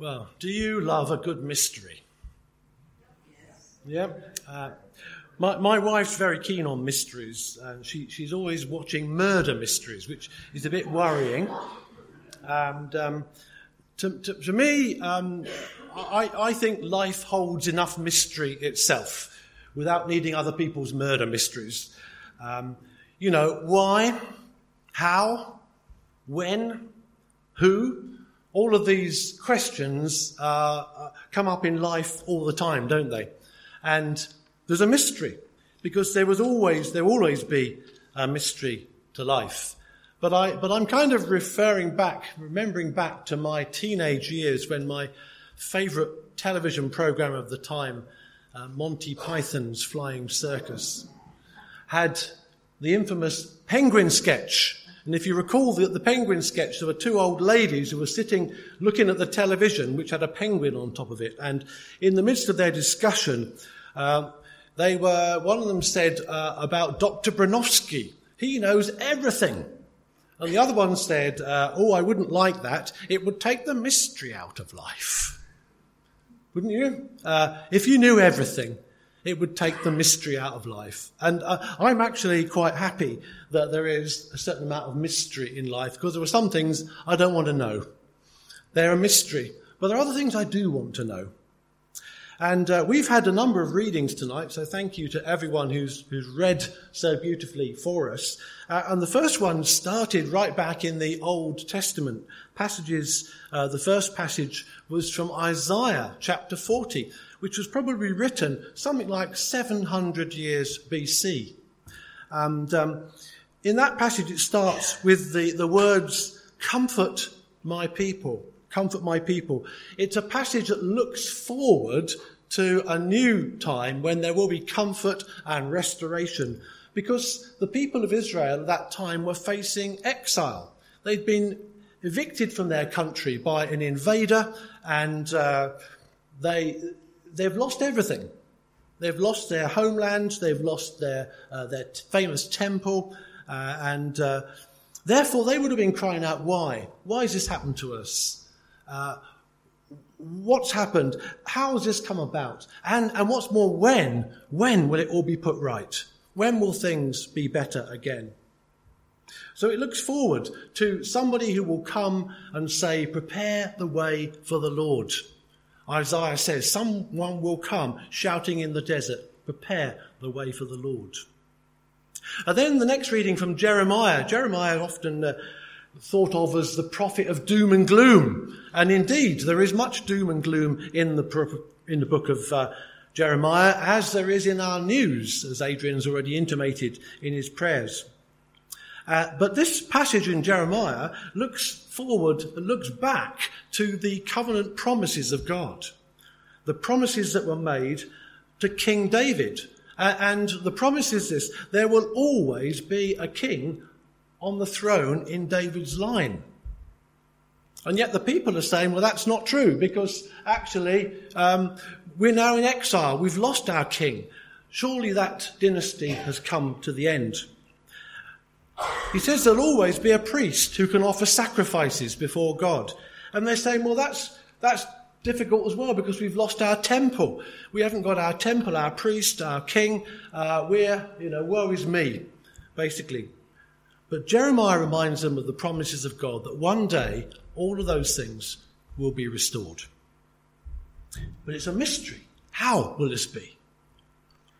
Well, do you love a good mystery? Yes. Yeah. Uh, my, my wife's very keen on mysteries, and she, she's always watching murder mysteries, which is a bit worrying. And um, to, to, to, me, um, I, I think life holds enough mystery itself without needing other people's murder mysteries. Um, you know, why, how, when, who, all of these questions uh, uh, come up in life all the time, don't they? And there's a mystery because there was always, there will always be a mystery to life. But I, but I'm kind of referring back, remembering back to my teenage years when my favorite television program of the time, uh, Monty Python's Flying Circus, had the infamous penguin sketch and if you recall the, the penguin sketch, there were two old ladies who were sitting looking at the television, which had a penguin on top of it. And in the midst of their discussion, uh, they were, one of them said uh, about Dr. Bronowski. He knows everything. And the other one said, uh, oh, I wouldn't like that. It would take the mystery out of life. Wouldn't you? Uh, if you knew everything, it would take the mystery out of life. And uh, I'm actually quite happy that there is a certain amount of mystery in life because there are some things I don't want to know. They're a mystery. But there are other things I do want to know. And uh, we've had a number of readings tonight, so thank you to everyone who's, who's read so beautifully for us. Uh, and the first one started right back in the Old Testament passages. Uh, the first passage was from Isaiah chapter 40 which was probably written something like 700 years BC. And um, in that passage, it starts with the, the words, Comfort my people. Comfort my people. It's a passage that looks forward to a new time when there will be comfort and restoration because the people of Israel at that time were facing exile. They'd been evicted from their country by an invader and uh, they, they've lost everything. They've lost their homeland, they've lost their, uh, their t- famous temple, uh, and uh, therefore they would have been crying out, Why? Why has this happened to us? Uh, what's happened? How has this come about? And, and what's more, when? When will it all be put right? When will things be better again? So it looks forward to somebody who will come and say, Prepare the way for the Lord. Isaiah says, Someone will come shouting in the desert, Prepare the way for the Lord. And then the next reading from Jeremiah. Jeremiah is often uh, thought of as the prophet of doom and gloom. And indeed, there is much doom and gloom in the, in the book of uh, Jeremiah, as there is in our news, as Adrian's already intimated in his prayers. Uh, but this passage in Jeremiah looks forward, looks back to the covenant promises of God. The promises that were made to King David. Uh, and the promise is this there will always be a king on the throne in David's line. And yet the people are saying, well, that's not true because actually um, we're now in exile. We've lost our king. Surely that dynasty has come to the end. He says there'll always be a priest who can offer sacrifices before God. And they're saying, well, that's, that's difficult as well because we've lost our temple. We haven't got our temple, our priest, our king. Uh, we're, you know, woe is me, basically. But Jeremiah reminds them of the promises of God that one day all of those things will be restored. But it's a mystery. How will this be?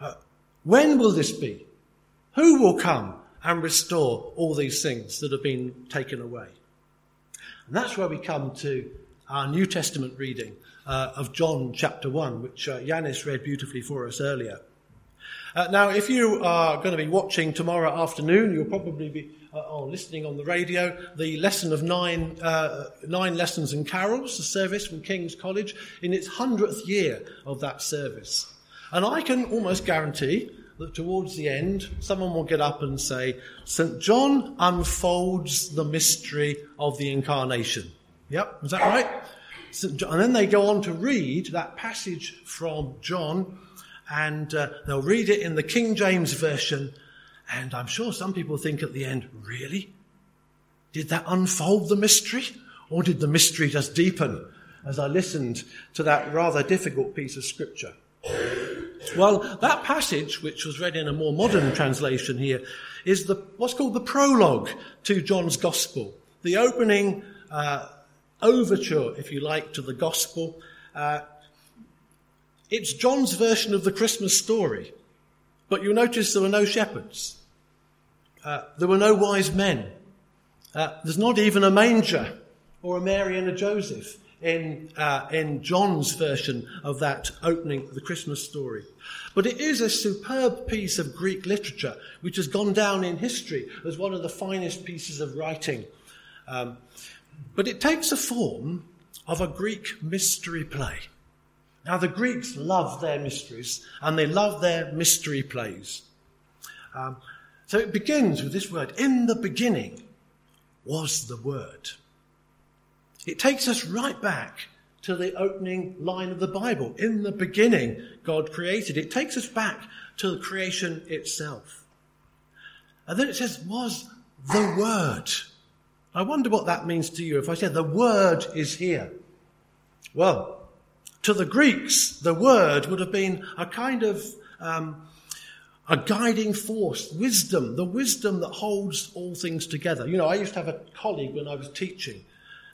Uh, when will this be? Who will come? And restore all these things that have been taken away. And that's where we come to our New Testament reading uh, of John chapter 1, which uh, read beautifully for us earlier. Uh, now, if you are going to be watching tomorrow afternoon, you'll probably be uh, listening on the radio the lesson of nine, uh, nine lessons and carols, the service from King's College, in its hundredth year of that service. And I can almost guarantee that towards the end, someone will get up and say, St. John unfolds the mystery of the incarnation. Yep, is that right? And then they go on to read that passage from John, and uh, they'll read it in the King James Version. And I'm sure some people think at the end, really? Did that unfold the mystery? Or did the mystery just deepen? as I listened to that rather difficult piece of scripture. Well, that passage, which was read in a more modern translation here, is the, what's called the prologue to John's Gospel, the opening uh, overture, if you like, to the Gospel. Uh, it's John's version of the Christmas story, but you'll notice there were no shepherds. Uh, there were no wise men. Uh, there's not even a manger or a Mary and a Joseph in, uh, in John's version of that opening, the Christmas story. But it is a superb piece of Greek literature which has gone down in history as one of the finest pieces of writing. Um, but it takes the form of a Greek mystery play. Now, the Greeks love their mysteries and they love their mystery plays. Um, so it begins with this word In the beginning was the Word. It takes us right back to the opening line of the Bible. In the beginning, God created. It takes us back to the creation itself. And then it says, was the Word. I wonder what that means to you if I said the Word is here. Well, to the Greeks, the Word would have been a kind of um, a guiding force, wisdom, the wisdom that holds all things together. You know, I used to have a colleague when I was teaching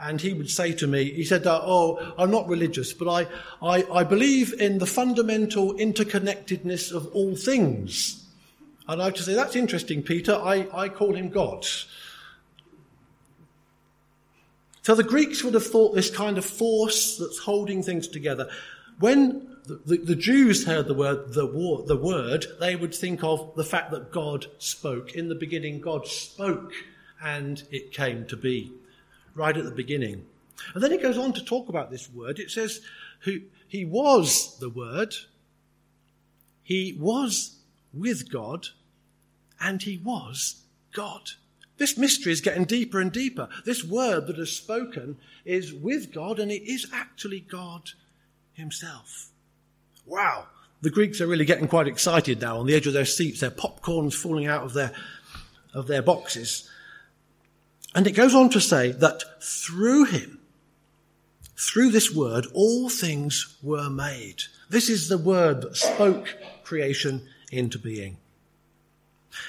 and he would say to me, he said, uh, Oh, I'm not religious, but I, I, I believe in the fundamental interconnectedness of all things. And I would say, That's interesting, Peter. I, I call him God. So the Greeks would have thought this kind of force that's holding things together. When the, the, the Jews heard the word, the, war, the word, they would think of the fact that God spoke. In the beginning, God spoke and it came to be right at the beginning. And then it goes on to talk about this word. It says, who, He was the Word, He was with God, and He was God. This mystery is getting deeper and deeper. This word that is spoken is with God, and it is actually God Himself. Wow. The Greeks are really getting quite excited now on the edge of their seats. Their popcorn's falling out of their, of their boxes. And it goes on to say that through him, through this word, all things were made. This is the word that spoke creation into being.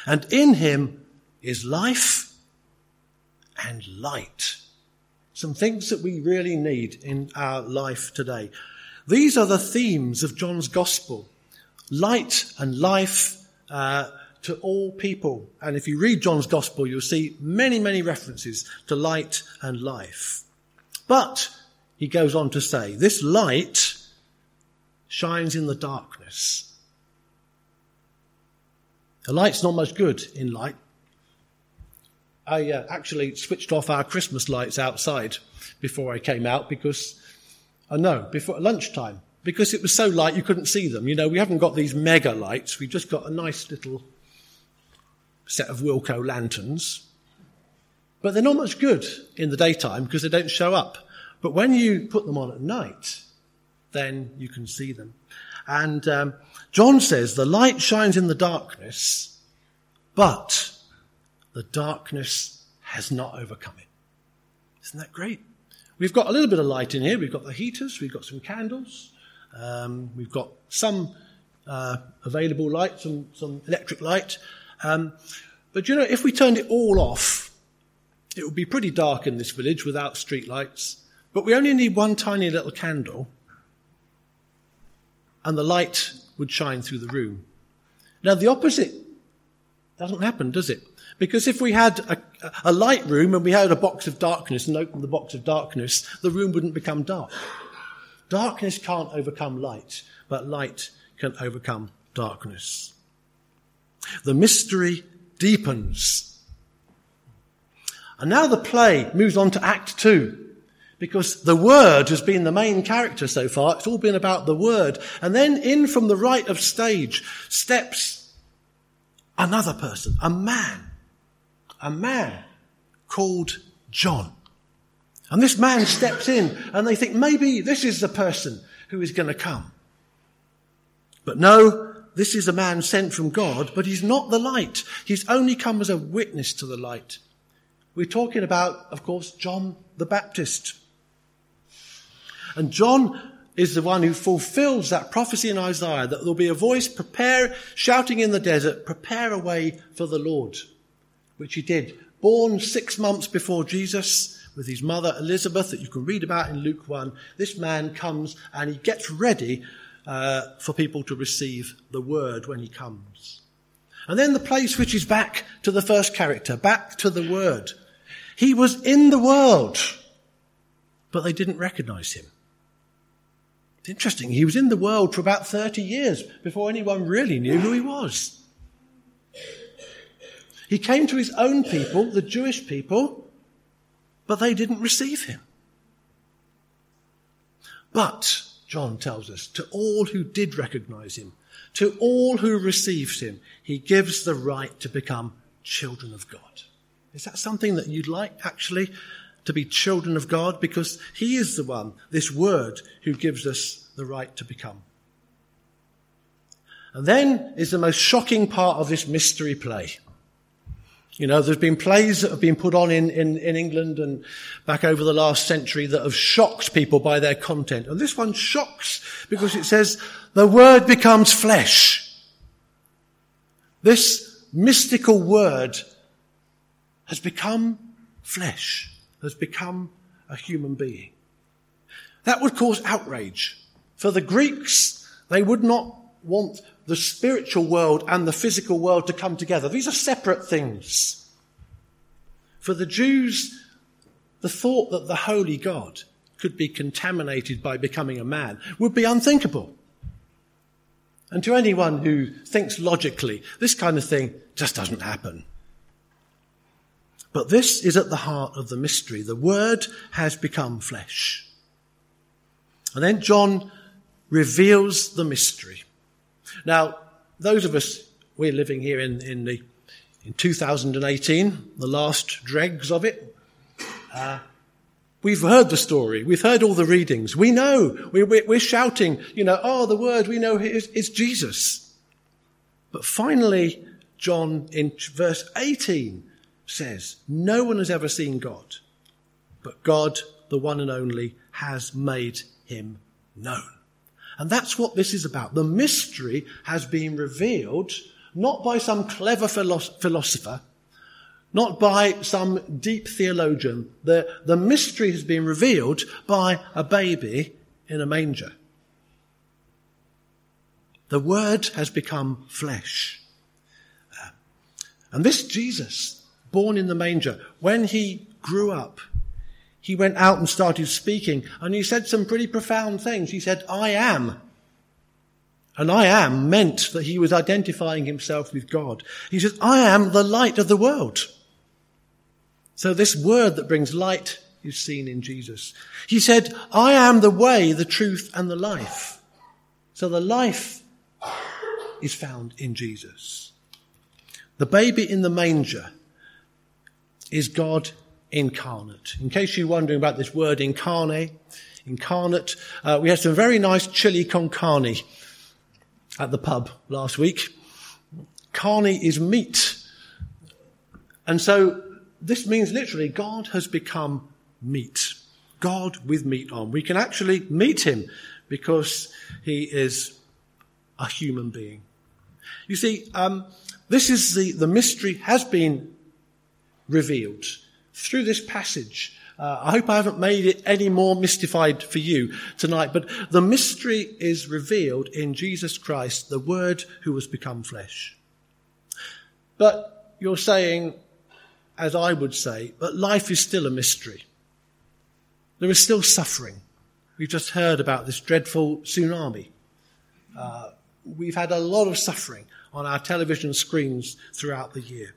And in him is life and light. Some things that we really need in our life today. These are the themes of John's gospel. Light and life, uh, to all people. And if you read John's gospel, you'll see many, many references to light and life. But he goes on to say, this light shines in the darkness. The light's not much good in light. I uh, actually switched off our Christmas lights outside before I came out because, I uh, know, before lunchtime, because it was so light you couldn't see them. You know, we haven't got these mega lights. We've just got a nice little set of Wilko lanterns. But they're not much good in the daytime because they don't show up. But when you put them on at night, then you can see them. And um, John says the light shines in the darkness, but the darkness has not overcome it. Isn't that great? We've got a little bit of light in here. We've got the heaters. We've got some candles. Um, we've got some uh, available light, some, some electric light. Um, but you know, if we turned it all off, it would be pretty dark in this village without streetlights. But we only need one tiny little candle, and the light would shine through the room. Now, the opposite doesn't happen, does it? Because if we had a, a, light room and we had a box of darkness and opened the box of darkness, the room wouldn't become dark. Darkness can't overcome light, but light can overcome darkness. The mystery deepens. And now the play moves on to Act Two. Because the Word has been the main character so far. It's all been about the Word. And then in from the right of stage steps another person, a man. A man called John. And this man steps in and they think maybe this is the person who is going to come. But no, this is a man sent from God, but he's not the light. He's only come as a witness to the light. We're talking about, of course, John the Baptist. And John is the one who fulfills that prophecy in Isaiah that there'll be a voice prepare, shouting in the desert, prepare a way for the Lord, which he did. Born six months before Jesus with his mother Elizabeth that you can read about in Luke 1. This man comes and he gets ready uh, for people to receive the word when he comes. And then the place which is back to the first character, back to the word. He was in the world, but they didn't recognize him. It's interesting. He was in the world for about 30 years before anyone really knew who he was. He came to his own people, the Jewish people, but they didn't receive him. But, John tells us, to all who did recognize him, to all who received him, he gives the right to become children of God. Is that something that you'd like actually to be children of God? Because he is the one, this word, who gives us the right to become. And then is the most shocking part of this mystery play. You know, there's been plays that have been put on in, in, in England and back over the last century that have shocked people by their content. And this one shocks because it says the word becomes flesh. This mystical word has become flesh, has become a human being. That would cause outrage. For the Greeks, they would not want the spiritual world and the physical world to come together. These are separate things. For the Jews, the thought that the holy God could be contaminated by becoming a man would be unthinkable. And to anyone who thinks logically, this kind of thing just doesn't happen. But this is at the heart of the mystery. The Word has become flesh. And then John reveals the mystery. Now, those of us, we're living here in, in the in 2018, the last dregs of it. Uh, we've heard the story. We've heard all the readings. We know. We, we're shouting, you know, oh, the word we know is, is Jesus. But finally, John in verse 18 says, no one has ever seen God, but God, the one and only, has made him known. And that's what this is about. The mystery has been revealed not by some clever philosopher, not by some deep theologian. The, the mystery has been revealed by a baby in a manger. The word has become flesh. Uh, and this Jesus, born in the manger, when he grew up, he went out and started speaking and he said some pretty profound things. He said, I am. And I am meant that he was identifying himself with God. He says, I am the light of the world. So this word that brings light is seen in Jesus. He said, I am the way, the truth, and the life. So the life is found in Jesus. The baby in the manger is God incarnate. In case you're wondering about this word incarnate, incarnate, uh, we had some very nice chili con carne at the pub last week. Carne is meat. And so this means literally God has become meat. God with meat on. We can actually meet him because he is a human being. You see, um, this is the, the mystery has been revealed through this passage. Uh, I hope I haven't made it any more mystified for you tonight, but the mystery is revealed in Jesus Christ, the Word who has become flesh. But you're saying, as I would say, but life is still a mystery. There is still suffering. We've just heard about this dreadful tsunami. Uh, we've had a lot of suffering on our television screens throughout the year.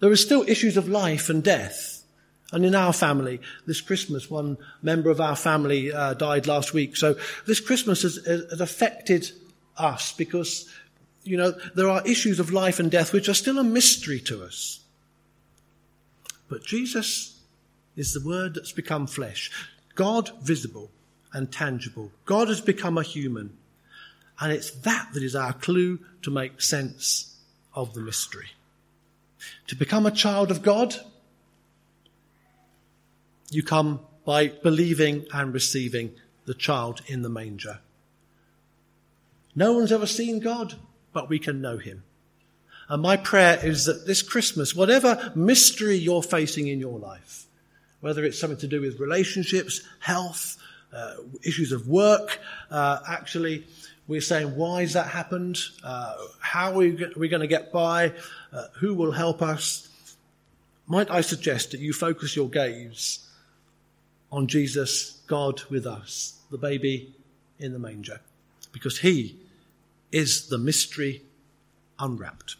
There are still issues of life and death. And in our family, this Christmas, one member of our family uh, died last week. So this Christmas has, has affected us because, you know, there are issues of life and death which are still a mystery to us. But Jesus is the word that's become flesh. God visible and tangible. God has become a human. And it's that that is our clue to make sense of the mystery. To become a child of God, you come by believing and receiving the child in the manger. No one's ever seen God, but we can know him. And my prayer is that this Christmas, whatever mystery you're facing in your life, whether it's something to do with relationships, health, uh, issues of work, uh, actually, we're saying, why has that happened? Uh, how are we, going to get by? Uh, who will help us? Might I suggest that you focus your gaze on Jesus, God with us, the baby in the manger, because he is the mystery unwrapped.